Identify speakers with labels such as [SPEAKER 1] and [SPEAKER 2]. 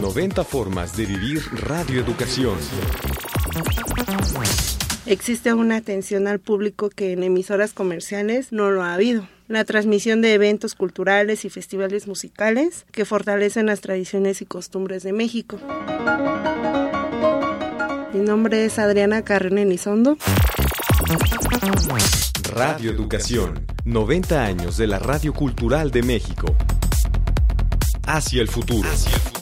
[SPEAKER 1] 90 formas de vivir radioeducación.
[SPEAKER 2] Existe una atención al público que en emisoras comerciales no lo ha habido. La transmisión de eventos culturales y festivales musicales que fortalecen las tradiciones y costumbres de México. Mi nombre es Adriana Carrera Elizondo.
[SPEAKER 1] Radio Educación, 90 años de la Radio Cultural de México. Hacia el futuro. Hacia el futuro.